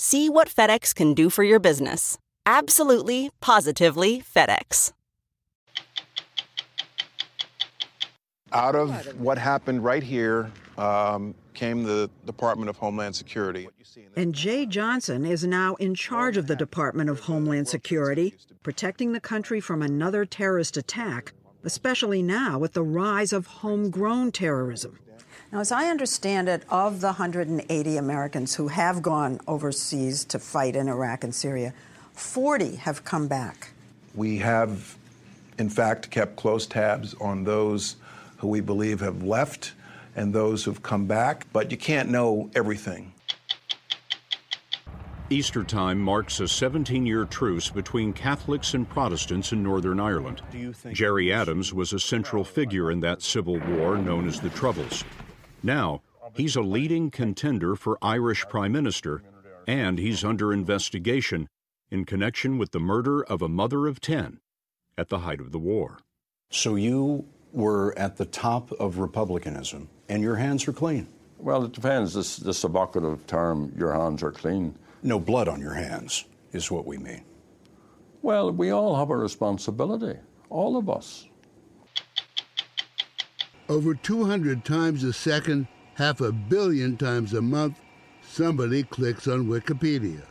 See what FedEx can do for your business. Absolutely, positively FedEx. Out of what happened right here um, came the Department of Homeland Security. And Jeh Johnson is now in charge of the Department of Homeland Security, protecting the country from another terrorist attack, especially now with the rise of homegrown terrorism. Now, as I understand it, of the 180 Americans who have gone overseas to fight in Iraq and Syria, 40 have come back. We have, in fact, kept close tabs on those who we believe have left and those who've come back, but you can't know everything. Easter time marks a 17 year truce between Catholics and Protestants in Northern Ireland. Gerry Adams was a central figure in that civil war known as the Troubles. Now, he's a leading contender for Irish Prime Minister, and he's under investigation in connection with the murder of a mother of 10 at the height of the war. So you were at the top of republicanism, and your hands are clean. Well, it depends. This, this evocative term, your hands are clean. No blood on your hands, is what we mean. Well, we all have a responsibility, all of us. Over 200 times a second, half a billion times a month, somebody clicks on Wikipedia.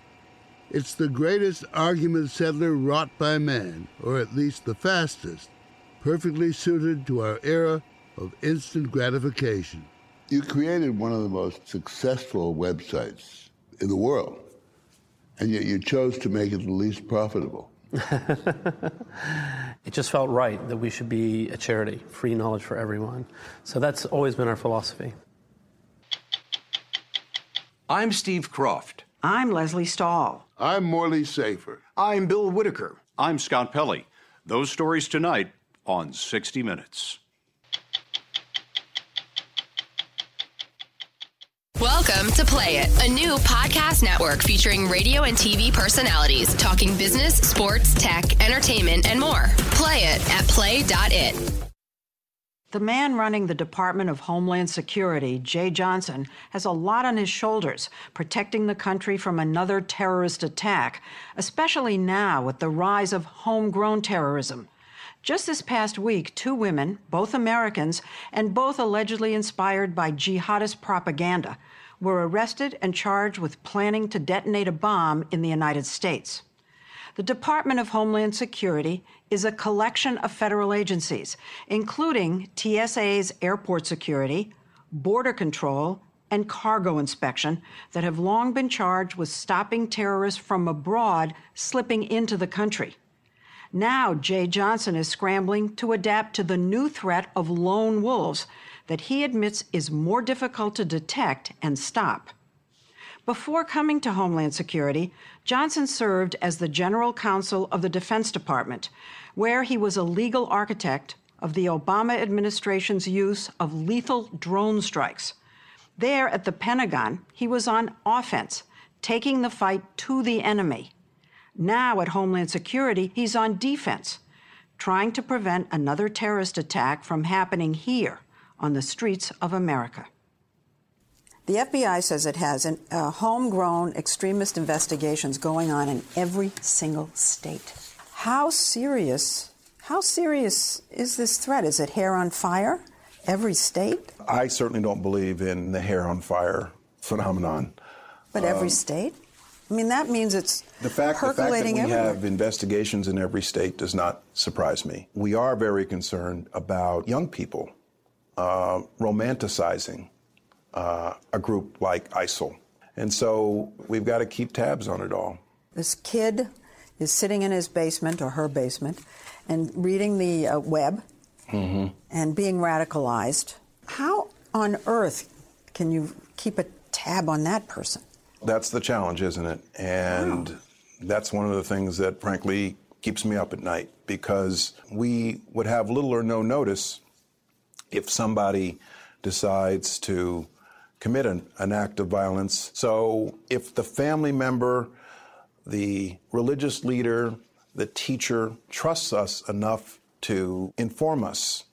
It's the greatest argument settler wrought by man, or at least the fastest, perfectly suited to our era of instant gratification. You created one of the most successful websites in the world, and yet you chose to make it the least profitable. it just felt right that we should be a charity, free knowledge for everyone. So that's always been our philosophy. I'm Steve Kroft. I'm Lesley Stahl. I'm Morley Safer. I'm Bill Whitaker. I'm Scott Pelley. Those stories tonight on 60 Minutes. Welcome to Play It, a new podcast network featuring radio and TV personalities talking business, sports, tech, entertainment, and more. Play it at play.it. The man running the Department of Homeland Security, Jeh Johnson, has a lot on his shoulders protecting the country from another terrorist attack, especially now with the rise of homegrown terrorism. Just this past week, two women, both Americans, and both allegedly inspired by jihadist propaganda, were arrested and charged with planning to detonate a bomb in the United States. The Department of Homeland Security is a collection of federal agencies, including TSA's airport security, border control, and cargo inspection, that have long been charged with stopping terrorists from abroad slipping into the country. Now, Jeh Johnson is scrambling to adapt to the new threat of lone wolves that he admits is more difficult to detect and stop. Before coming to Homeland Security, Johnson served as the general counsel of the Defense Department, where he was a legal architect of the Obama administration's use of lethal drone strikes. There at the Pentagon, he was on offense, taking the fight to the enemy. Now at Homeland Security, he's on defense, trying to prevent another terrorist attack from happening here on the streets of America. The FBI says it has an, uh, homegrown extremist investigations going on in every single state. How serious? How serious is this threat? Is it hair on fire? Every state? I certainly don't believe in the hair on fire phenomenon. But every um, state? I mean, that means it's the fact, percolating the fact that we everywhere. have investigations in every state does not surprise me. We are very concerned about young people uh, romanticizing uh, a group like ISIL. And so we've got to keep tabs on it all. This kid is sitting in his basement or her basement and reading the uh, web mm-hmm. and being radicalized. How on earth can you keep a tab on that person? That's the challenge, isn't it? And wow. that's one of the things that, frankly, keeps me up at night because we would have little or no notice if somebody decides to commit an, an act of violence. So if the family member, the religious leader, the teacher trusts us enough to inform us,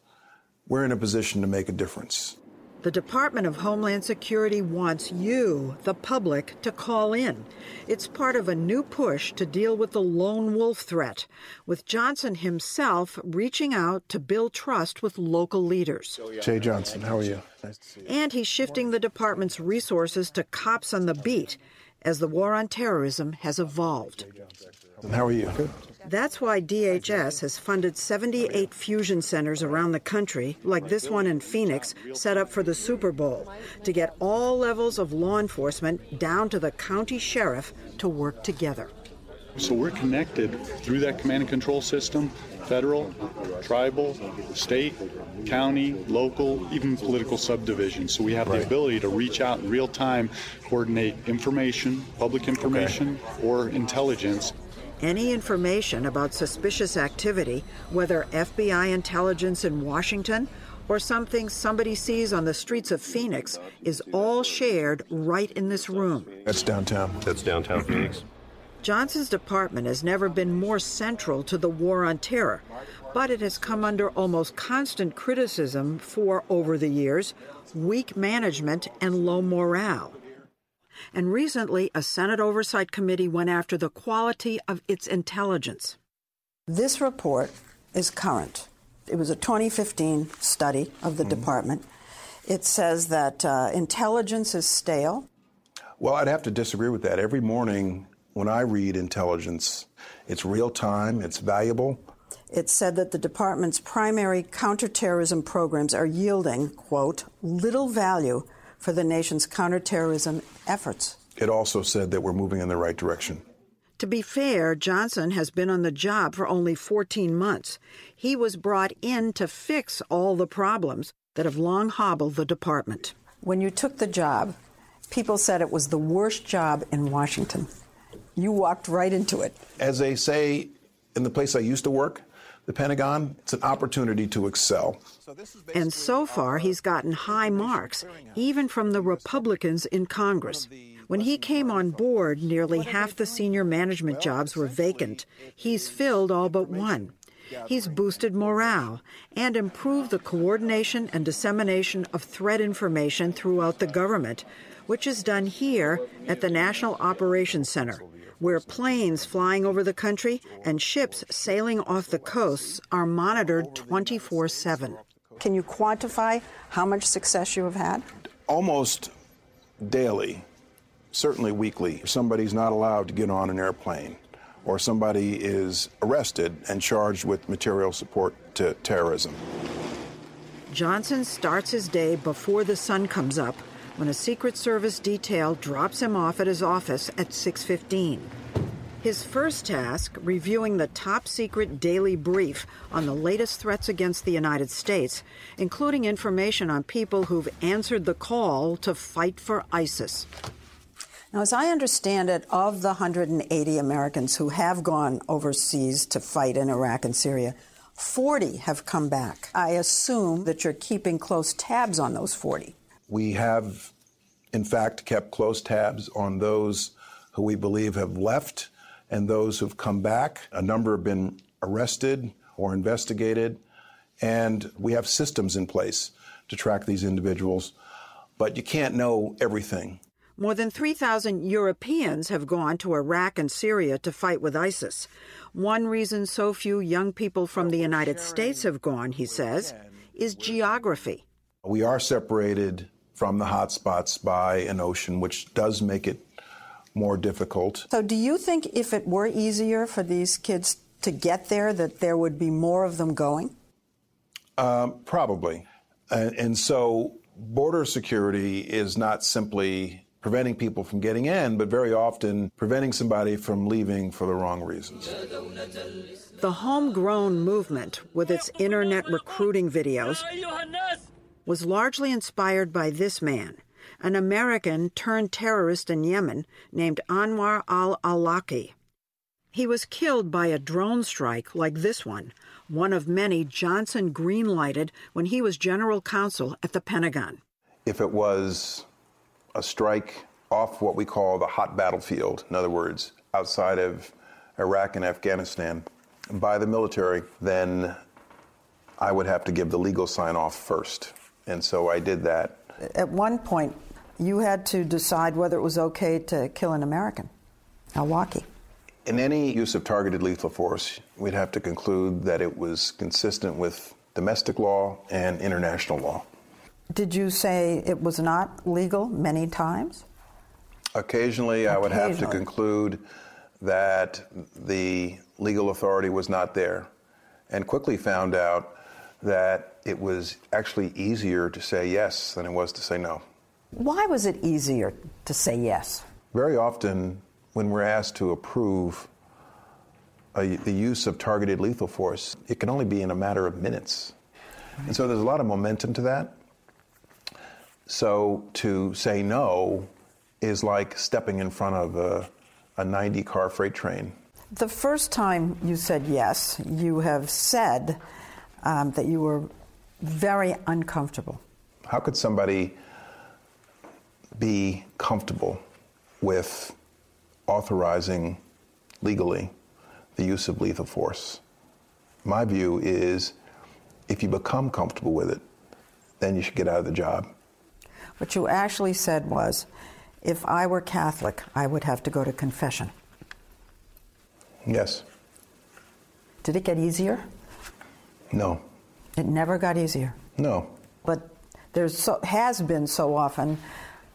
we're in a position to make a difference. The Department of Homeland Security wants you, the public, to call in. It's part of a new push to deal with the lone wolf threat, with Johnson himself reaching out to build trust with local leaders. Jeh Johnson, how are you? Nice to see you. And he's shifting the department's resources to cops on the beat as the war on terrorism has evolved. How are you? Good. That's why DHS has funded 78 fusion centers around the country, like this one in Phoenix, set up for the Super Bowl, to get all levels of law enforcement down to the county sheriff to work together. So we're connected through that command and control system federal, tribal, state, county, local, even political subdivisions. So we have right. the ability to reach out in real time, coordinate information, public information, okay. or intelligence any information about suspicious activity, whether FBI intelligence in Washington or something somebody sees on the streets of Phoenix, is all shared right in this room. That's downtown. That's downtown Phoenix. Johnson's department has never been more central to the war on terror, but it has come under almost constant criticism for, over the years, weak management and low morale and recently a Senate Oversight Committee went after the quality of its intelligence. This report is current. It was a 2015 study of the mm-hmm. department. It says that uh, intelligence is stale. Well, I'd have to disagree with that. Every morning when I read intelligence, it's real time, it's valuable. It said that the department's primary counterterrorism programs are yielding, quote, little value for the nation's counterterrorism efforts. It also said that we're moving in the right direction. To be fair, Johnson has been on the job for only 14 months. He was brought in to fix all the problems that have long hobbled the department. When you took the job, people said it was the worst job in Washington. You walked right into it. As they say in the place I used to work, the Pentagon, it's an opportunity to excel. And so far, he's gotten high marks, even from the Republicans in Congress. When he came on board, nearly half the senior management jobs were vacant. He's filled all but one. He's boosted morale and improved the coordination and dissemination of threat information throughout the government, which is done here at the National Operations Center where planes flying over the country and ships sailing off the coasts are monitored 24 7. Can you quantify how much success you have had? Almost daily, certainly weekly. Somebody's not allowed to get on an airplane, or somebody is arrested and charged with material support to terrorism. Johnson starts his day before the sun comes up when a Secret Service detail drops him off at his office at 6:15. His first task, reviewing the top secret daily brief on the latest threats against the United States, including information on people who've answered the call to fight for ISIS. Now, as I understand it, of the 180 Americans who have gone overseas to fight in Iraq and Syria, 40 have come back. I assume that you're keeping close tabs on those 40. We have, in fact, kept close tabs on those who we believe have left and those who've come back. A number have been arrested or investigated, and we have systems in place to track these individuals. But you can't know everything. More than 3,000 Europeans have gone to Iraq and Syria to fight with ISIS. One reason so few young people from the United States have gone, he says, is geography. We are separated from the hotspots by an ocean, which does make it more difficult. So, do you think if it were easier for these kids to get there, that there would be more of them going? Um, probably. And, and so, border security is not simply preventing people from getting in, but very often preventing somebody from leaving for the wrong reasons. The homegrown movement, with its internet recruiting videos, was largely inspired by this man, an American turned terrorist in Yemen named Anwar al Awlaki. He was killed by a drone strike like this one, one of many Johnson greenlighted when he was general counsel at the Pentagon. If it was a strike off what we call the hot battlefield, in other words, outside of Iraq and Afghanistan, by the military, then I would have to give the legal sign off first. And so I did that. At one point, you had to decide whether it was okay to kill an American, Awlaki. In any use of targeted lethal force, we'd have to conclude that it was consistent with domestic law and international law. Did you say it was not legal many times? Occasionally, I would have to conclude that the legal authority was not there, and quickly found out that it was actually easier to say yes than it was to say no. Why was it easier to say yes? Very often, when we're asked to approve a, the use of targeted lethal force, it can only be in a matter of minutes. And so there's a lot of momentum to that. So to say no is like stepping in front of a, a 90 car freight train. The first time you said yes, you have said um, that you were very uncomfortable. How could somebody be comfortable with authorizing legally the use of lethal force? My view is if you become comfortable with it, then you should get out of the job. What you actually said was if I were Catholic, I would have to go to confession. Yes. Did it get easier? No. It never got easier. No. But there so, has been so often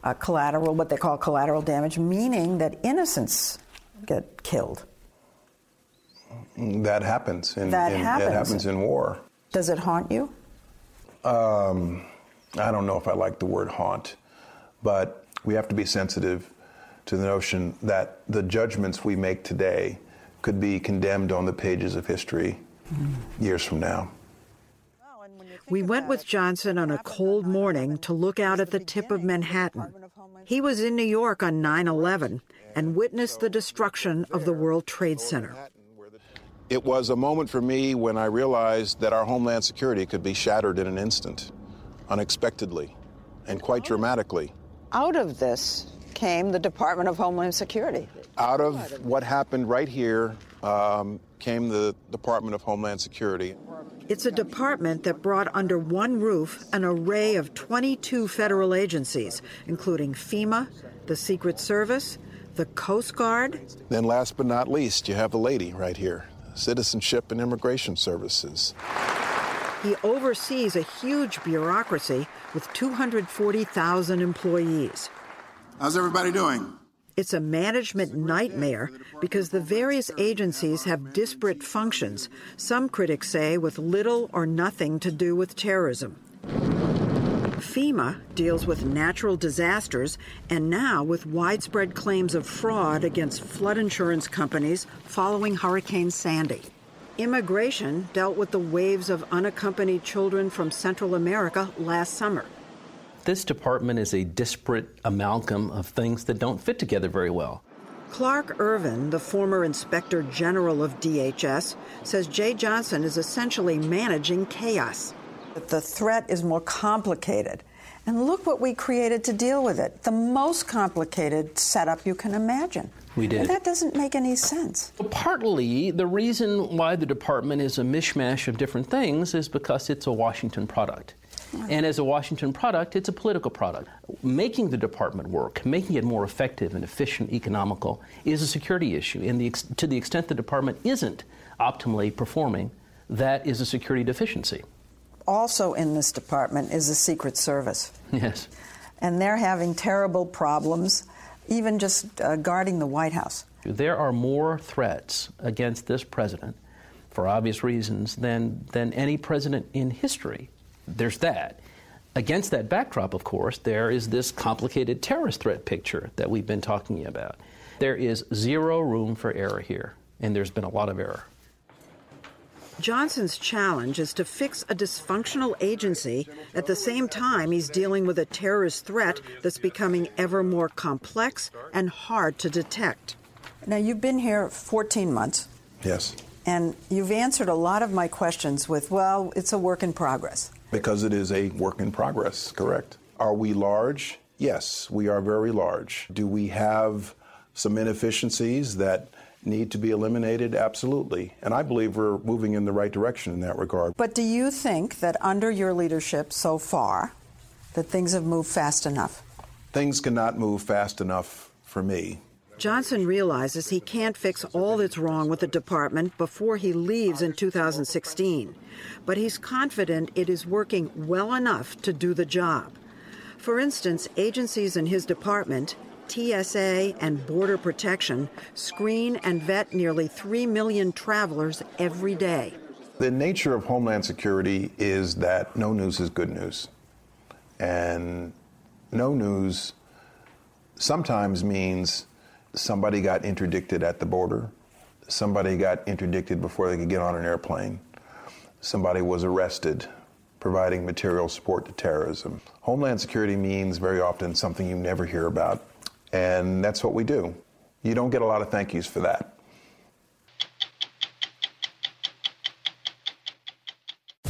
uh, collateral, what they call collateral damage, meaning that innocents get killed. That happens. In, that in, happens. It happens in war. Does it haunt you? Um, I don't know if I like the word haunt, but we have to be sensitive to the notion that the judgments we make today could be condemned on the pages of history. Years from now. We went with Johnson on a cold morning to look out at the tip of Manhattan. He was in New York on 9 11 and witnessed the destruction of the World Trade Center. It was a moment for me when I realized that our homeland security could be shattered in an instant, unexpectedly, and quite dramatically. Out of this came the Department of Homeland Security. Out of what happened right here um, came the Department of Homeland Security. It's a department that brought under one roof an array of 22 federal agencies, including FEMA, the Secret Service, the Coast Guard. Then, last but not least, you have the lady right here Citizenship and Immigration Services. He oversees a huge bureaucracy with 240,000 employees. How's everybody doing? It's a management nightmare because the various agencies have disparate functions, some critics say with little or nothing to do with terrorism. FEMA deals with natural disasters and now with widespread claims of fraud against flood insurance companies following Hurricane Sandy. Immigration dealt with the waves of unaccompanied children from Central America last summer. This department is a disparate amalgam of things that don't fit together very well. Clark Ervin, the former inspector general of DHS, says Jeh Johnson is essentially managing chaos. The threat is more complicated. And look what we created to deal with it the most complicated setup you can imagine. We did. And that doesn't make any sense. Well, partly, the reason why the department is a mishmash of different things is because it's a Washington product. And as a Washington product, it's a political product. Making the department work, making it more effective and efficient, economical, is a security issue. And the, to the extent the department isn't optimally performing, that is a security deficiency. Also, in this department is the Secret Service. Yes. And they're having terrible problems, even just uh, guarding the White House. There are more threats against this president, for obvious reasons, than, than any president in history there's that. Against that backdrop, of course, there is this complicated terrorist threat picture that we've been talking about. There is zero room for error here, and there's been a lot of error. Johnson's challenge is to fix a dysfunctional agency at the same time he's dealing with a terrorist threat that's becoming ever more complex and hard to detect. Now, you've been here 14 months. Yes. And you've answered a lot of my questions with, well, it's a work in progress. Because it is a work in progress, correct. Are we large? Yes, we are very large. Do we have some inefficiencies that need to be eliminated? Absolutely. And I believe we're moving in the right direction in that regard. But do you think that under your leadership so far, that things have moved fast enough? Things cannot move fast enough for me. Johnson realizes he can't fix all that's wrong with the department before he leaves in 2016, but he's confident it is working well enough to do the job. For instance, agencies in his department, TSA and Border Protection, screen and vet nearly 3 million travelers every day. The nature of Homeland Security is that no news is good news. And no news sometimes means somebody got interdicted at the border, somebody got interdicted before they could get on an airplane, somebody was arrested providing material support to terrorism. Homeland Security means very often something you never hear about, and that's what we do. You don't get a lot of thank yous for that.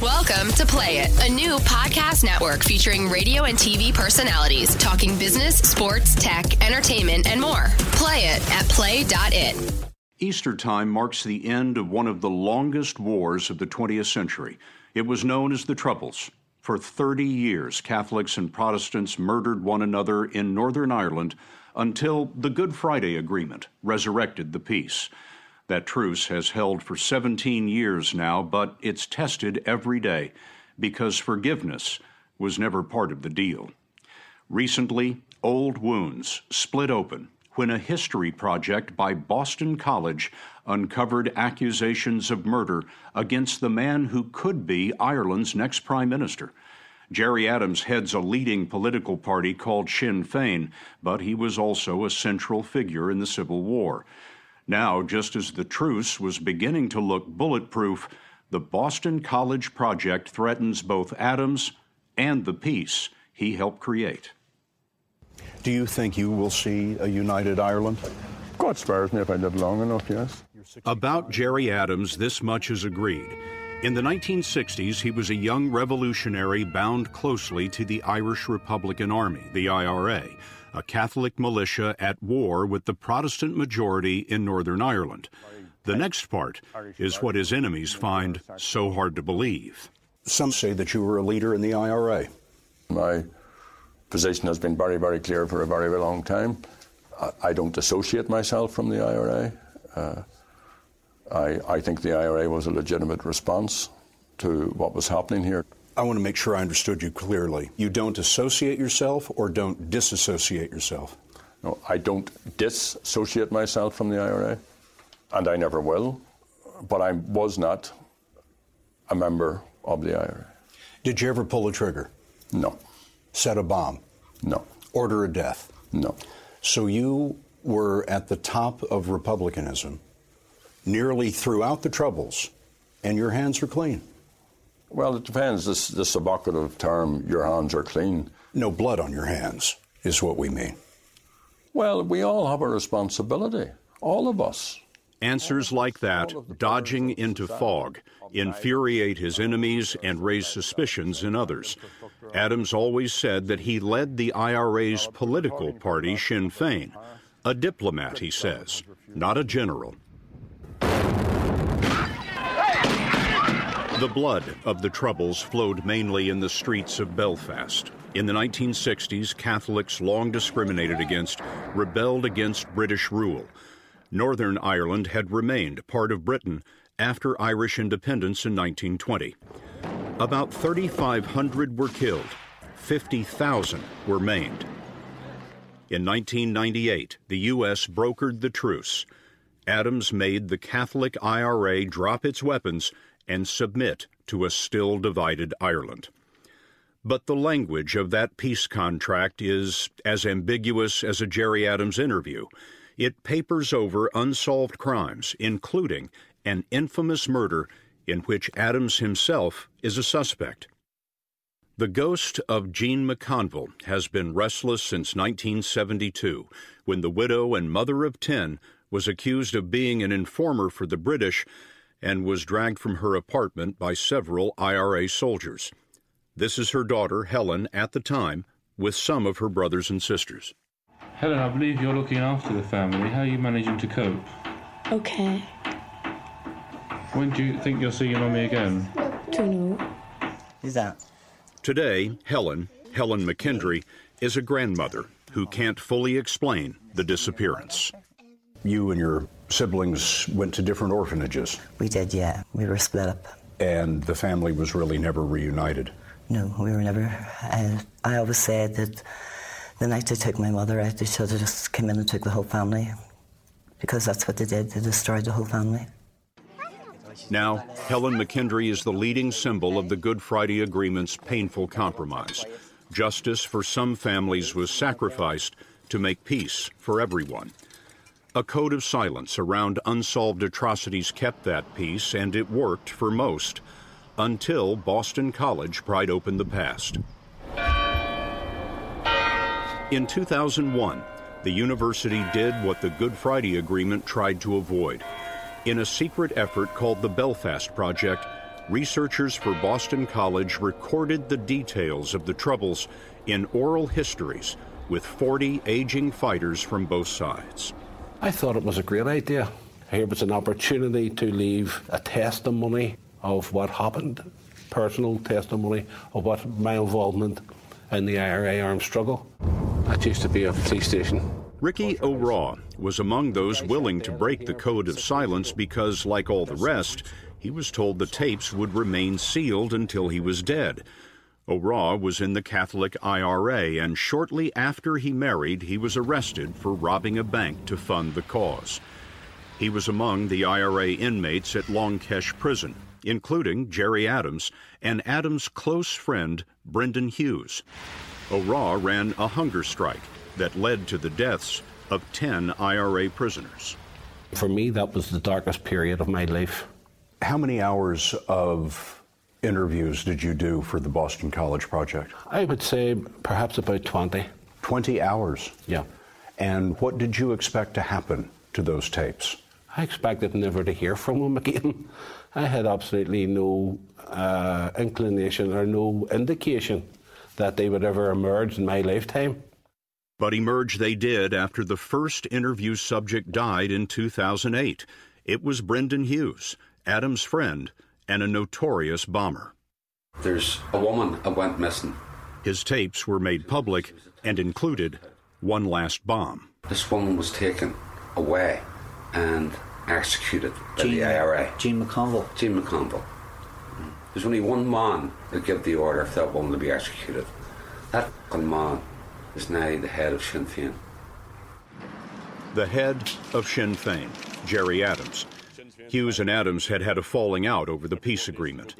Welcome to Play It, a new podcast network featuring radio and TV personalities talking business, sports, tech, entertainment, and more. Play it at play.it. Easter time marks the end of one of the longest wars of the 20th century. It was known as the Troubles. For 30 years, Catholics and Protestants murdered one another in Northern Ireland until the Good Friday Agreement resurrected the peace. That truce has held for 17 years now, but it's tested every day because forgiveness was never part of the deal. Recently, old wounds split open when a history project by Boston College uncovered accusations of murder against the man who could be Ireland's next prime minister. Gerry Adams heads a leading political party called Sinn Féin, but he was also a central figure in the Civil War. Now, just as the truce was beginning to look bulletproof, the Boston College project threatens both Adams and the peace he helped create. Do you think you will see a united Ireland? God spares me if I live long enough, yes. About Gerry Adams, this much is agreed. In the 1960s, he was a young revolutionary bound closely to the Irish Republican Army, the IRA a Catholic militia at war with the Protestant majority in Northern Ireland. The next part is what his enemies find so hard to believe. Some say that you were a leader in the IRA. My position has been very, very clear for a very, very long time. I, don't associate myself from the IRA. Uh, I, I think the IRA was a legitimate response to what was happening here. I want to make sure I understood you clearly. You don't associate yourself or don't disassociate yourself? No, I don't disassociate myself from the IRA, and I never will, but I was not a member of the IRA. Did you ever pull a trigger? No. Set a bomb? No. Order a death? No. So you were at the top of republicanism nearly throughout the Troubles, and your hands are clean? Well, it depends. This, this evocative term, your hands are clean. No blood on your hands is what we mean. Well, we all have a responsibility, all of us. Answers like that, dodging into fog, infuriate his enemies and raise suspicions in others. Adams always said that he led the IRA's political party, Sinn Féin. A diplomat, he says, not a general. The blood of the Troubles flowed mainly in the streets of Belfast. In the 1960s, Catholics, long discriminated against, rebelled against British rule. Northern Ireland had remained part of Britain after Irish independence in 1920. About 3,500 were killed, 50,000 were maimed. In 1998, the U.S. brokered the truce. Adams made the Catholic IRA drop its weapons and submit to a still divided Ireland. But the language of that peace contract is as ambiguous as a Gerry Adams interview. It papers over unsolved crimes, including an infamous murder in which Adams himself is a suspect. The ghost of Jean McConville has been restless since 1972, when the widow and mother of ten was accused of being an informer for the British and was dragged from her apartment by several IRA soldiers. This is her daughter, Helen, at the time, with some of her brothers and sisters. Helen, I believe you're looking after the family. How are you managing to cope? Okay. When do you think you'll see your mummy again? Don't know. Who's that? Today, Helen, Helen McKendry, is a grandmother who can't fully explain the disappearance. You and your siblings went to different orphanages. We did, yeah. We were split up. And the family was really never reunited. No, we were never. I, I always said that the night they took my mother out, they should have just came in and took the whole family. Because that's what they did. They destroyed the whole family. Now, Helen McKendry is the leading symbol of the Good Friday Agreement's painful compromise. Justice for some families was sacrificed to make peace for everyone. A code of silence around unsolved atrocities kept that peace, and it worked for most until Boston College pried open the past. In 2001, the university did what the Good Friday Agreement tried to avoid. In a secret effort called the Belfast Project, researchers for Boston College recorded the details of the Troubles in oral histories with 40 aging fighters from both sides. I thought it was a great idea. Here was an opportunity to leave a testimony of what happened, personal testimony of what my involvement in the IRA armed struggle. That used to be a police station. Ricky O'Rawe was among those willing to break the code of silence because, like all the rest, he was told the tapes would remain sealed until he was dead. O'Rawe was in the Catholic IRA, and shortly after he married, he was arrested for robbing a bank to fund the cause. He was among the IRA inmates at Long Kesh Prison, including Gerry Adams and Adams' close friend, Brendan Hughes. O'Rawe ran a hunger strike that led to the deaths of 10 IRA prisoners. For me, that was the darkest period of my life. How many hours of interviews did you do for the Boston College Project? I would say perhaps about 20. 20 hours? Yeah. And what did you expect to happen to those tapes? I expected never to hear from them again. I had absolutely no uh, inclination or no indication that they would ever emerge in my lifetime. But emerge they did after the first interview subject died in 2008. It was Brendan Hughes, Adam's friend and a notorious bomber. There's a woman that went missing. His tapes were made public and included one last bomb. This woman was taken away and executed by Jean, the IRA. Jean McConville. Jean McConville. There's only one man that gave the order for that woman to be executed. That man is now the head of Sinn Féin. The head of Sinn Féin, Gerry Adams, Hughes and Adams had had a falling out over the peace agreement.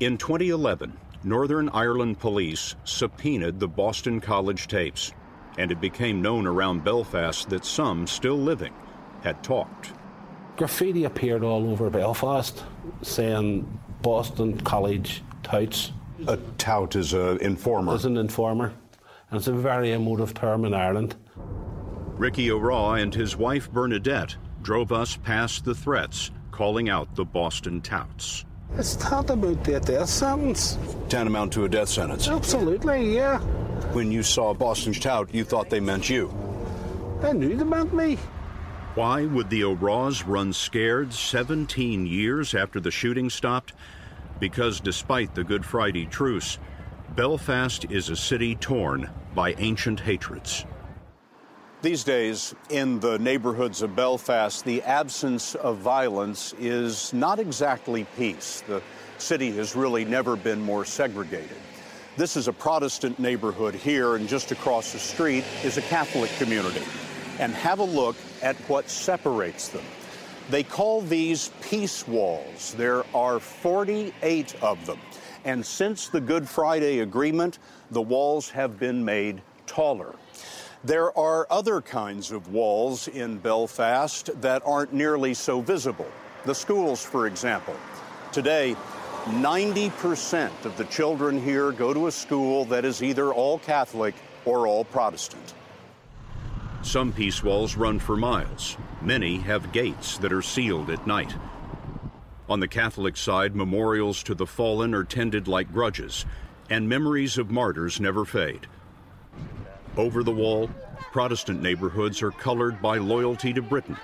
In 2011, Northern Ireland police subpoenaed the Boston College tapes, and it became known around Belfast that some still living had talked. Graffiti appeared all over Belfast saying Boston College touts. A tout is an informer. Is an informer. And it's a very emotive term in Ireland. Ricky O'Rawe and his wife Bernadette drove us past the threats calling out the Boston touts. It's tantamount to a death sentence. Tantamount to a death sentence? Absolutely, yeah. When you saw Boston's tout, you thought they meant you? I knew they meant me. Why would the O'Rourke's run scared 17 years after the shooting stopped? Because despite the Good Friday truce, Belfast is a city torn by ancient hatreds. These days, in the neighborhoods of Belfast, the absence of violence is not exactly peace. The city has really never been more segregated. This is a Protestant neighborhood here, and just across the street is a Catholic community. And have a look at what separates them. They call these peace walls. There are 48 of them. And since the Good Friday Agreement, the walls have been made taller. There are other kinds of walls in Belfast that aren't nearly so visible. The schools, for example. Today, 90% of the children here go to a school that is either all Catholic or all Protestant. Some peace walls run for miles. Many have gates that are sealed at night. On the Catholic side, memorials to the fallen are tended like grudges, and memories of martyrs never fade. Over the wall, Protestant neighborhoods are colored by loyalty to Britain.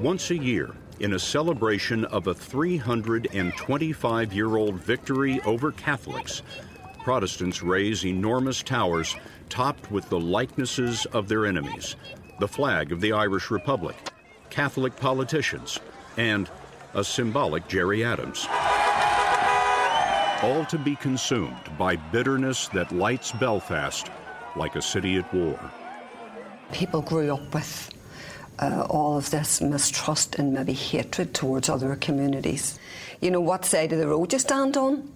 Once a year, in a celebration of a 325 year old victory over Catholics, Protestants raise enormous towers topped with the likenesses of their enemies, the flag of the Irish Republic, Catholic politicians, and a symbolic Gerry Adams. All to be consumed by bitterness that lights Belfast like a city at war. People grew up with uh, all of this mistrust and maybe hatred towards other communities. You know, what side of the road you stand on?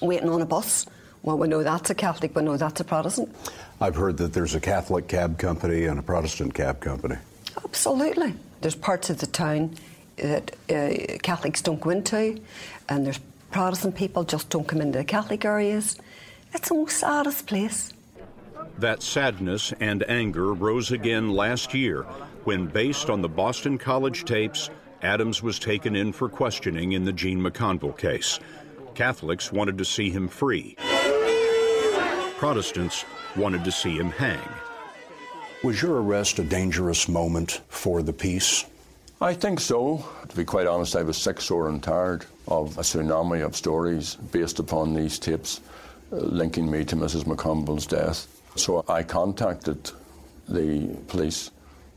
Waiting on a bus? Well, we know that's a Catholic, we know that's a Protestant. I've heard that there's a Catholic cab company and a Protestant cab company. Absolutely. There's parts of the town that uh, Catholics don't go into, and there's Protestant people just don't come into the Catholic areas. It's the most saddest place. That sadness and anger rose again last year when, based on the Boston College tapes, Adams was taken in for questioning in the Jean McConville case. Catholics wanted to see him free. Protestants wanted to see him hang. Was your arrest a dangerous moment for the peace? I think so. To be quite honest, I was sick, sore, and tired of a tsunami of stories based upon these tapes uh, linking me to Mrs. McConville's death. So I contacted the police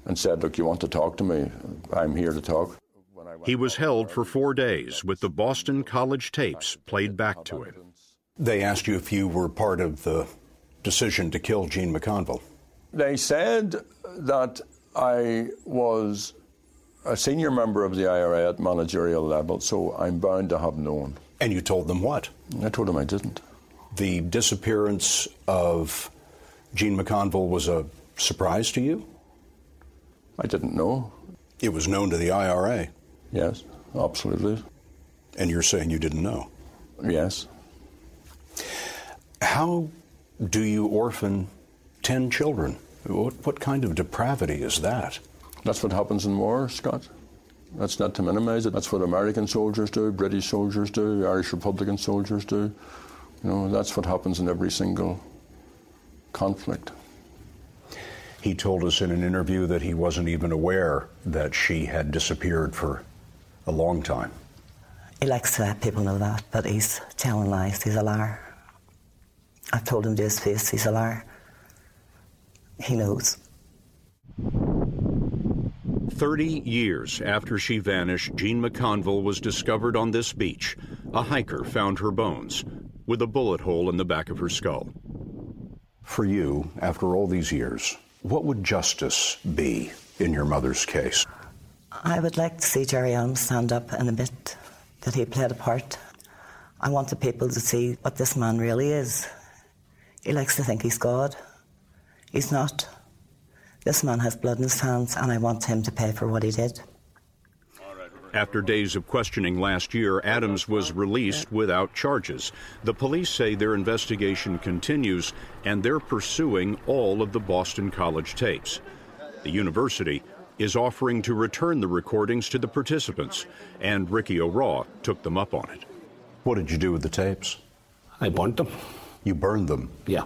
and said, Look, you want to talk to me? I'm here to talk. He was held for four days with the Boston College tapes played back to him. They asked you if you were part of the decision to kill Jean McConville. They said that I was a senior member of the IRA at managerial level, so I'm bound to have known. And you told them what? I told them I didn't. The disappearance of Jean McConville was a surprise to you? I didn't know. It was known to the IRA? Yes, absolutely. And you're saying you didn't know? Yes. How do you orphan 10 children? What, what kind of depravity is that? That's what happens in war, Scott. That's not to minimize it. That's what American soldiers do, British soldiers do, Irish Republican soldiers do. You know, that's what happens in every single conflict. He told us in an interview that he wasn't even aware that she had disappeared for a long time. He likes to let people know that, but he's telling lies. He's a liar. I've told him to his face he's a liar. He knows. 30 years after she vanished, Jean McConville was discovered on this beach. A hiker found her bones with a bullet hole in the back of her skull. For you, after all these years, what would justice be in your mother's case? I would like to see Gerry Adams stand up and admit that he played a part. I want the people to see what this man really is. He likes to think he's God. He's not. This man has blood in his hands, and I want him to pay for what he did. After days of questioning last year, Adams was released without charges. The police say their investigation continues and they're pursuing all of the Boston College tapes. The university is offering to return the recordings to the participants, and Ricky O'Rawe took them up on it. What did you do with the tapes? I burnt them. You burned them? Yeah.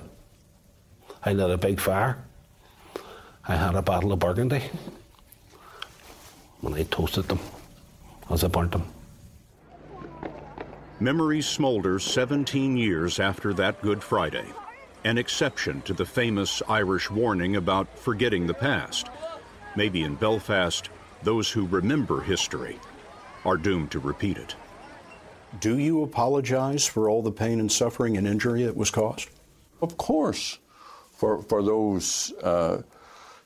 I lit a big fire. I had a bottle of burgundy. And I toasted them as I burnt. Memories smolder 17 years after that Good Friday, an exception to the famous Irish warning about forgetting the past. Maybe in Belfast, those who remember history are doomed to repeat it. Do you apologize for all the pain and suffering and injury that was caused? Of course. For, for those uh,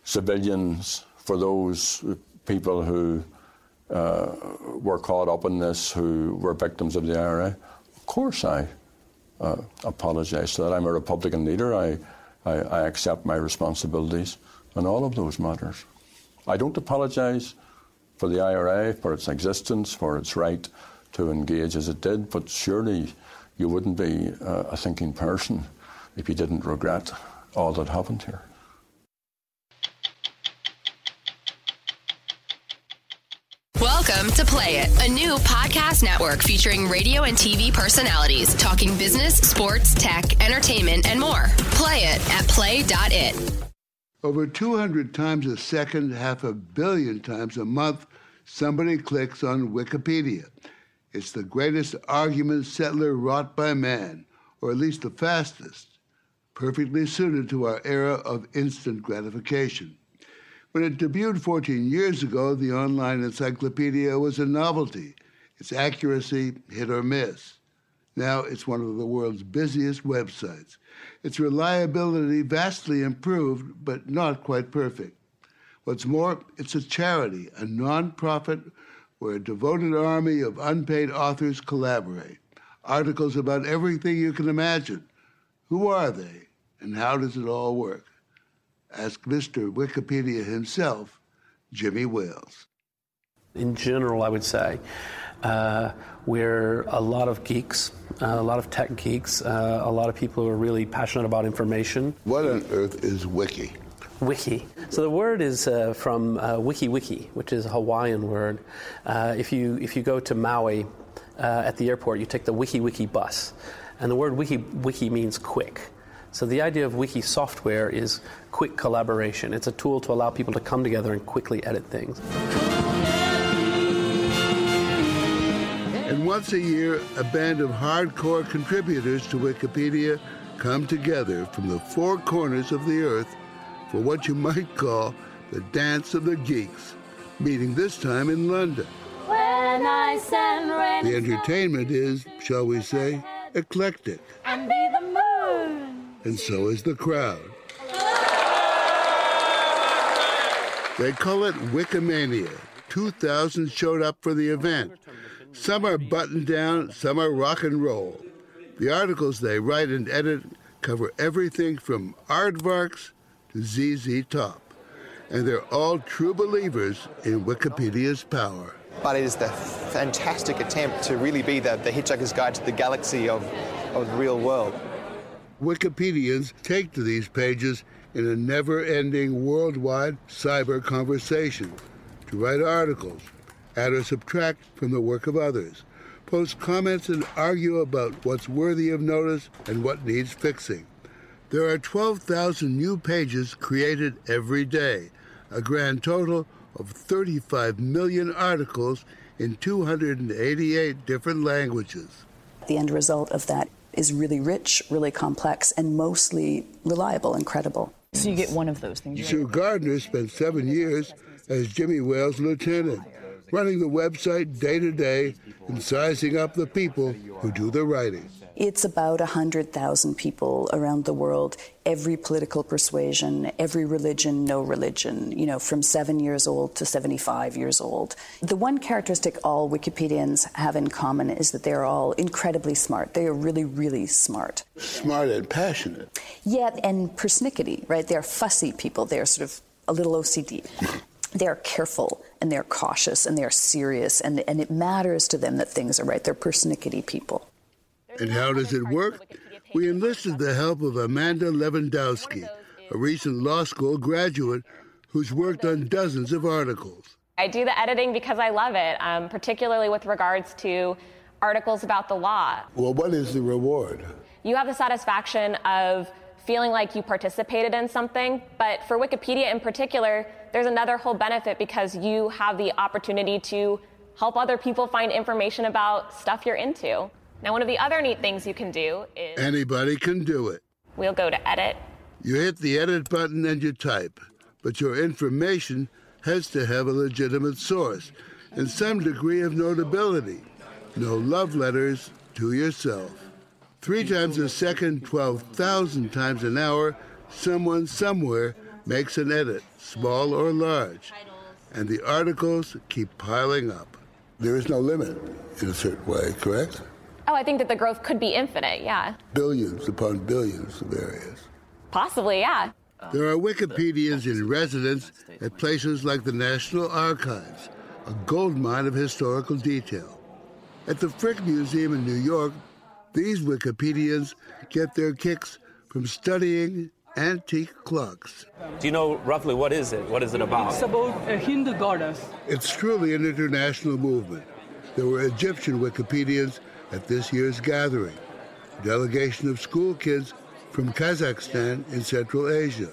civilians, for those people who uh, were caught up in this, who were victims of the IRA, of course I uh, apologize to that. I'm a Republican leader. I, I, I accept my responsibilities on all of those matters. I don't apologise for the IRA, for its existence, for its right to engage as it did, but surely you wouldn't be uh, a thinking person if you didn't regret all that happened here. To Play It, a new podcast network featuring radio and TV personalities talking business, sports, tech, entertainment, and more. Play it at play.it. Over 200 times a second, half a billion times a month, somebody clicks on Wikipedia. It's the greatest argument settler wrought by man, or at least the fastest, perfectly suited to our era of instant gratification. When it debuted 14 years ago, the online encyclopedia was a novelty, its accuracy hit or miss. Now it's one of the world's busiest websites. Its reliability vastly improved, but not quite perfect. What's more, it's a charity, a nonprofit where a devoted army of unpaid authors collaborate. Articles about everything you can imagine. Who are they, and how does it all work? Ask Mr. Wikipedia himself, Jimmy Wales. In general, I would say uh, we're a lot of geeks, uh, a lot of tech geeks, uh, a lot of people who are really passionate about information. What on earth is Wiki? Wiki. So the word is uh, from uh, Wiki Wiki, which is a Hawaiian word. Uh, if you if you go to Maui uh, at the airport, you take the Wiki Wiki bus, and the word Wiki Wiki means quick. So the idea of wiki software is quick collaboration. It's a tool to allow people to come together and quickly edit things. And once a year, a band of hardcore contributors to Wikipedia come together from the four corners of the earth for what you might call the Dance of the Geeks, meeting this time in London. the entertainment is, shall we say, eclectic. And, and so is the crowd. They call it Wikimania. 2,000 showed up for the event. Some are buttoned down, some are rock and roll. The articles they write and edit cover everything from aardvarks to ZZ Top. And they're all true believers in Wikipedia's power. But it is the fantastic attempt to really be the, the Hitchhiker's Guide to the Galaxy of, of the real world. Wikipedians take to these pages in a never ending worldwide cyber conversation to write articles, add or subtract from the work of others, post comments, and argue about what's worthy of notice and what needs fixing. There are 12,000 new pages created every day, a grand total of 35 million articles in 288 different languages. The end result of that is really rich, really complex, and mostly reliable and credible. So you get one of those things. Sue Gardner spent seven years as Jimmy Wales' lieutenant, running the website day to day and sizing up the people who do the writing. It's about 100,000 people around the world, every political persuasion, every religion, no religion, you know, from seven years old to 75 years old. The one characteristic all Wikipedians have in common is that they're all incredibly smart. They are really, really smart. Smart and passionate. Yeah, and persnickety, right? They're fussy people. They're sort of a little OCD. they're careful and they're cautious and they're serious and, and it matters to them that things are right. They're persnickety people. And how does it work? We enlisted the help of Amanda Lewandowski, a recent law school graduate who's worked on dozens of articles. I do the editing because I love it, um, particularly with regards to articles about the law. Well, what is the reward? You have the satisfaction of feeling like you participated in something, but for Wikipedia in particular, there's another whole benefit because you have the opportunity to help other people find information about stuff you're into. Now, one of the other neat things you can do is Anybody can do it. we'll go to edit. You hit the edit button and you type, but your information has to have a legitimate source and some degree of notability. No love letters to yourself. Three times a second, 12,000 times an hour, someone somewhere makes an edit, small or large, and the articles keep piling up. There is no limit in a certain way, correct? Oh, I think that the growth could be infinite, yeah. Billions upon billions of areas. Possibly, yeah. There are Wikipedians in residence at places like the National Archives, a goldmine of historical detail. At the Frick Museum in New York, these Wikipedians get their kicks from studying antique clocks. Do you know roughly what is it? What is it about? It's about a Hindu goddess. It's truly an international movement. There were Egyptian Wikipedians at this year's gathering, a delegation of school kids from Kazakhstan in Central Asia,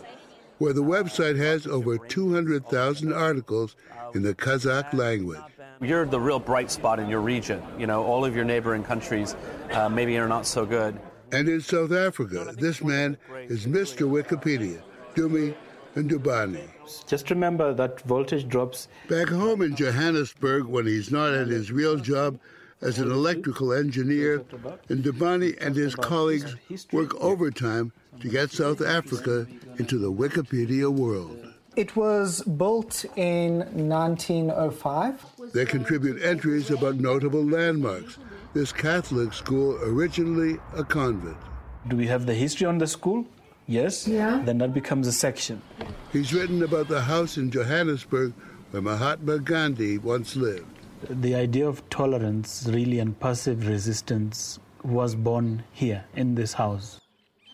where the website has over 200,000 articles in the Kazakh language. You're the real bright spot in your region. You know, all of your neighboring countries uh, maybe are not so good. And in South Africa, this man is Mr. Wikipedia, Dumi Ndubane. Just remember that voltage drops. Back home in Johannesburg, when he's not at his real job as an electrical engineer, and Ndubane and his colleagues work overtime to get South Africa into the Wikipedia world. It was built in 1905. They contribute entries about notable landmarks. This Catholic school, originally a convent. Do we have the history on the school? Yes? Yeah. Then that becomes a section. He's written about the house in Johannesburg where Mahatma Gandhi once lived. The idea of tolerance, really, and passive resistance was born here in this house.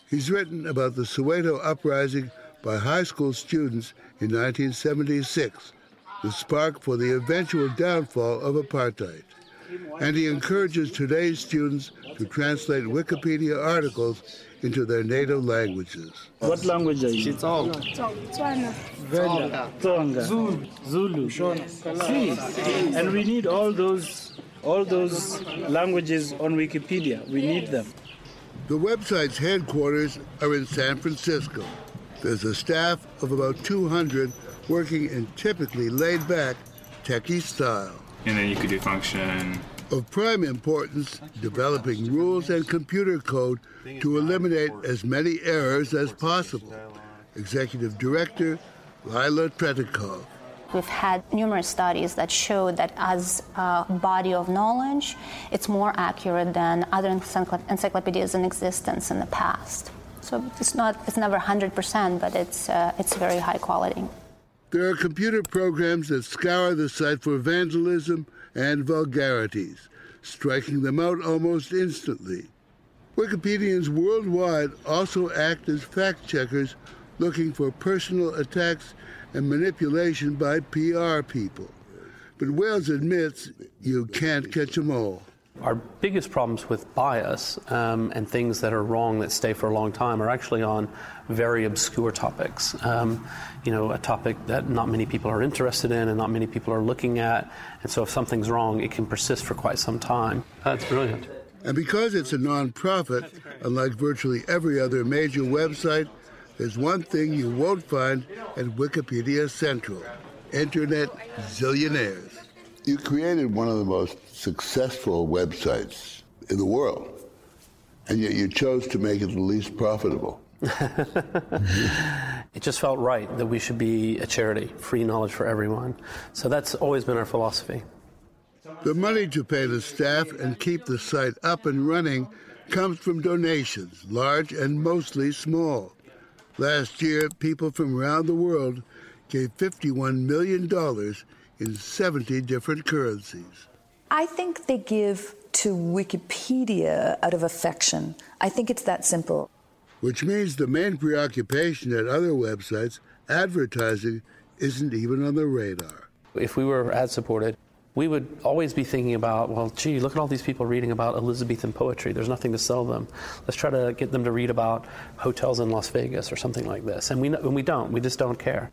He's written about the Soweto uprising by high school students in 1976, the spark for the eventual downfall of apartheid. And he encourages today's students to translate Wikipedia articles into their native languages. What language are you? Tsonga. Venda, Tonga, Zulu, Zulu, See, and we need all those, all those languages on Wikipedia. We need them. The website's headquarters are in San Francisco. There's a staff of about 200 working in typically laid back, techie style. And then you could do function. Of prime importance, developing rules and computer code to eliminate as many errors as possible. Executive Director Lila Tretikov. We've had numerous studies that show that as a body of knowledge, it's more accurate than other encycl- encyclopedias in existence in the past. So it's not, it's never 100%, but it's, uh, it's very high quality. There are computer programs that scour the site for vandalism and vulgarities, striking them out almost instantly. Wikipedians worldwide also act as fact checkers looking for personal attacks and manipulation by PR people. But Wales admits you can't catch them all. Our biggest problems with bias um, and things that are wrong that stay for a long time are actually on very obscure topics. Um, you know, a topic that not many people are interested in and not many people are looking at. And so if something's wrong, it can persist for quite some time. That's brilliant. And because it's a nonprofit, unlike virtually every other major website, there's one thing you won't find at Wikipedia Central Internet zillionaires. You created one of the most successful websites in the world, and yet you chose to make it the least profitable. It just felt right that we should be a charity, free knowledge for everyone. So that's always been our philosophy. The money to pay the staff and keep the site up and running comes from donations, large and mostly small. Last year, people from around the world gave $51 million in 70 different currencies. I think they give to Wikipedia out of affection. I think it's that simple. Which means the main preoccupation at other websites, advertising, isn't even on the radar. If we were ad supported, we would always be thinking about, well, gee, look at all these people reading about Elizabethan poetry. There's nothing to sell them. Let's try to get them to read about hotels in Las Vegas or something like this. And we, and we don't. We just don't care.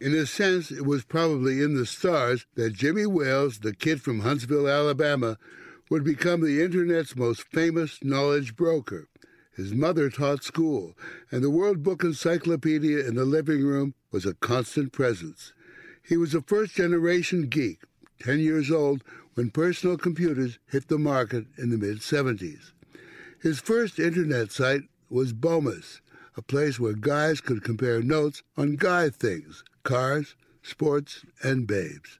In a sense, it was probably in the stars that Jimmy Wales, the kid from Huntsville, Alabama, would become the Internet's most famous knowledge broker. His mother taught school, and the World Book Encyclopedia in the living room was a constant presence. He was a first generation geek, 10 years old when personal computers hit the market in the mid 70s. His first internet site was Bomis, a place where guys could compare notes on guy things cars, sports, and babes.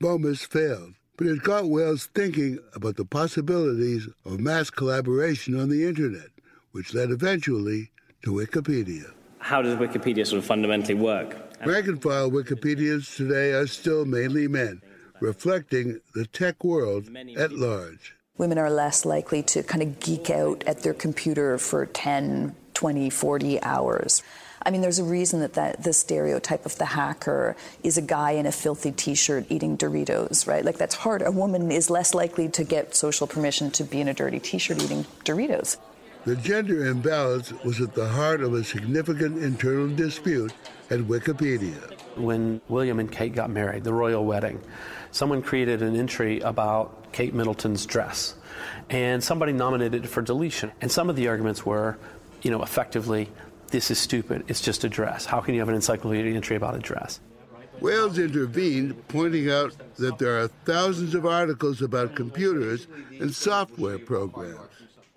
Bomis failed, but it got Wales thinking about the possibilities of mass collaboration on the internet, which led eventually to Wikipedia. How does Wikipedia sort of fundamentally work? Rank and file Wikipedians today are still mainly men, reflecting the tech world at large. Women are less likely to kind of geek out at their computer for 10, 20, 40 hours. I mean, there's a reason that, that the stereotype of the hacker is a guy in a filthy T-shirt eating Doritos, right? Like that's hard. A woman is less likely to get social permission to be in a dirty T-shirt eating Doritos. The gender imbalance was at the heart of a significant internal dispute at Wikipedia. When William and Kate got married, the royal wedding, someone created an entry about Kate Middleton's dress, and somebody nominated it for deletion. And some of the arguments were, you know, effectively, this is stupid. It's just a dress. How can you have an encyclopedia entry about a dress? Wales intervened, pointing out that there are thousands of articles about computers and software programs.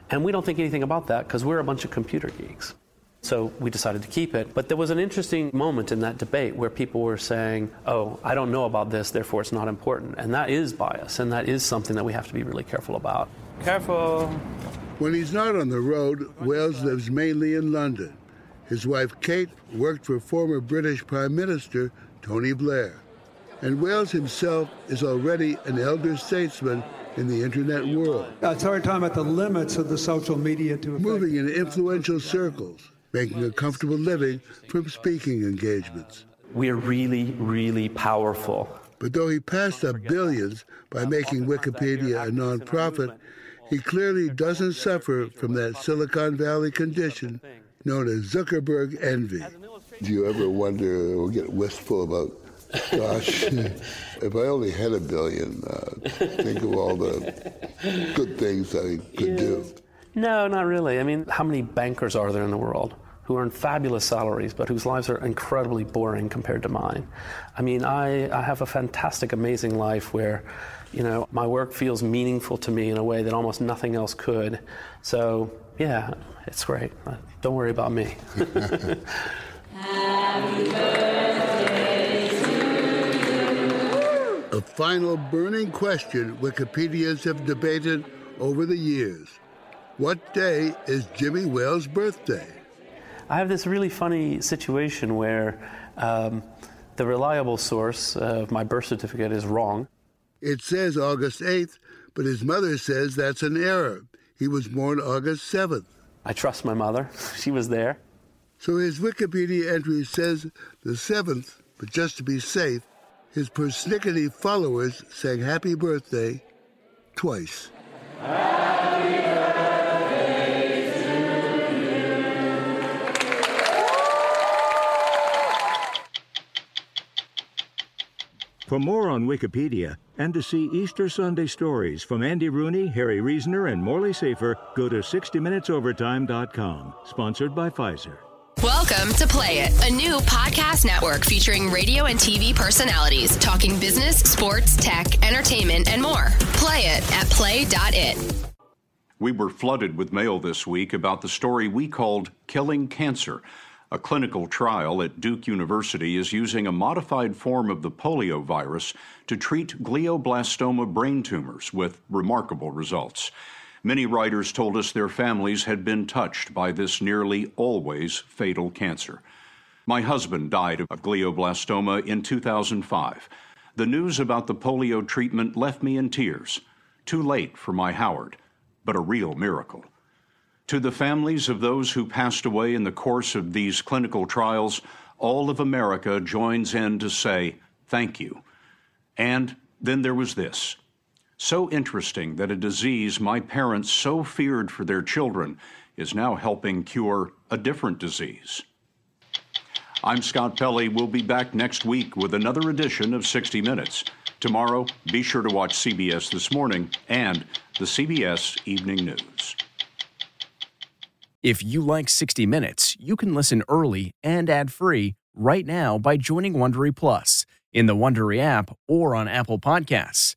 And we don't think anything about that because we're a bunch of computer geeks. So we decided to keep it. But there was an interesting moment in that debate where people were saying, oh, I don't know about this, therefore it's not important. And that is bias, and that is something that we have to be really careful about. Careful. When he's not on the road, Wales lives mainly in London. His wife Kate worked for former British Prime Minister Tony Blair. And Wales himself is already an elder statesman in the internet world. Uh, it's hard talking about the limits of the social media to moving in influential circles, making a comfortable living from speaking engagements. We're really, really powerful. But though he passed up billions by making Wikipedia a nonprofit, he clearly doesn't suffer from that Silicon Valley condition known as Zuckerberg envy. Do you ever wonder or get wistful about Gosh, if I only had a billion, uh, think of all the good things I could yeah. do. No, not really. I mean, how many bankers are there in the world who earn fabulous salaries but whose lives are incredibly boring compared to mine? I mean, I, I have a fantastic, amazing life where, you know, my work feels meaningful to me in a way that almost nothing else could. So, yeah, it's great. Don't worry about me. A final burning question Wikipedians have debated over the years. What day is Jimmy Wales' birthday? I have this really funny situation where um, the reliable source of my birth certificate is wrong. It says August 8th, but his mother says that's an error. He was born August 7th. I trust my mother. She was there. So his Wikipedia entry says the 7th, but just to be safe, his persnickety followers sang happy birthday twice. Happy birthday For more on Wikipedia and to see Easter Sunday stories from Andy Rooney, Harry Reasoner, and Morley Safer, go to 60minutesovertime.com. Sponsored by Pfizer. Welcome to Play It, a new podcast network featuring radio and TV personalities talking business, sports, tech, entertainment, and more. Play it at play.it. We were flooded with mail this week about the story we called Killing Cancer. A clinical trial at Duke University is using a modified form of the polio virus to treat glioblastoma brain tumors with remarkable results. Many writers told us their families had been touched by this nearly always fatal cancer. My husband died of glioblastoma in 2005. The news about the polio treatment left me in tears. Too late for my Howard, but a real miracle. To the families of those who passed away in the course of these clinical trials, all of America joins in to say thank you. And then there was this. So interesting that a disease my parents so feared for their children is now helping cure a different disease. I'm Scott Pelley. We'll be back next week with another edition of 60 Minutes. Tomorrow, be sure to watch CBS This Morning and the CBS Evening News. If you like 60 Minutes, you can listen early and ad-free right now by joining Wondery Plus in the Wondery app or on Apple Podcasts.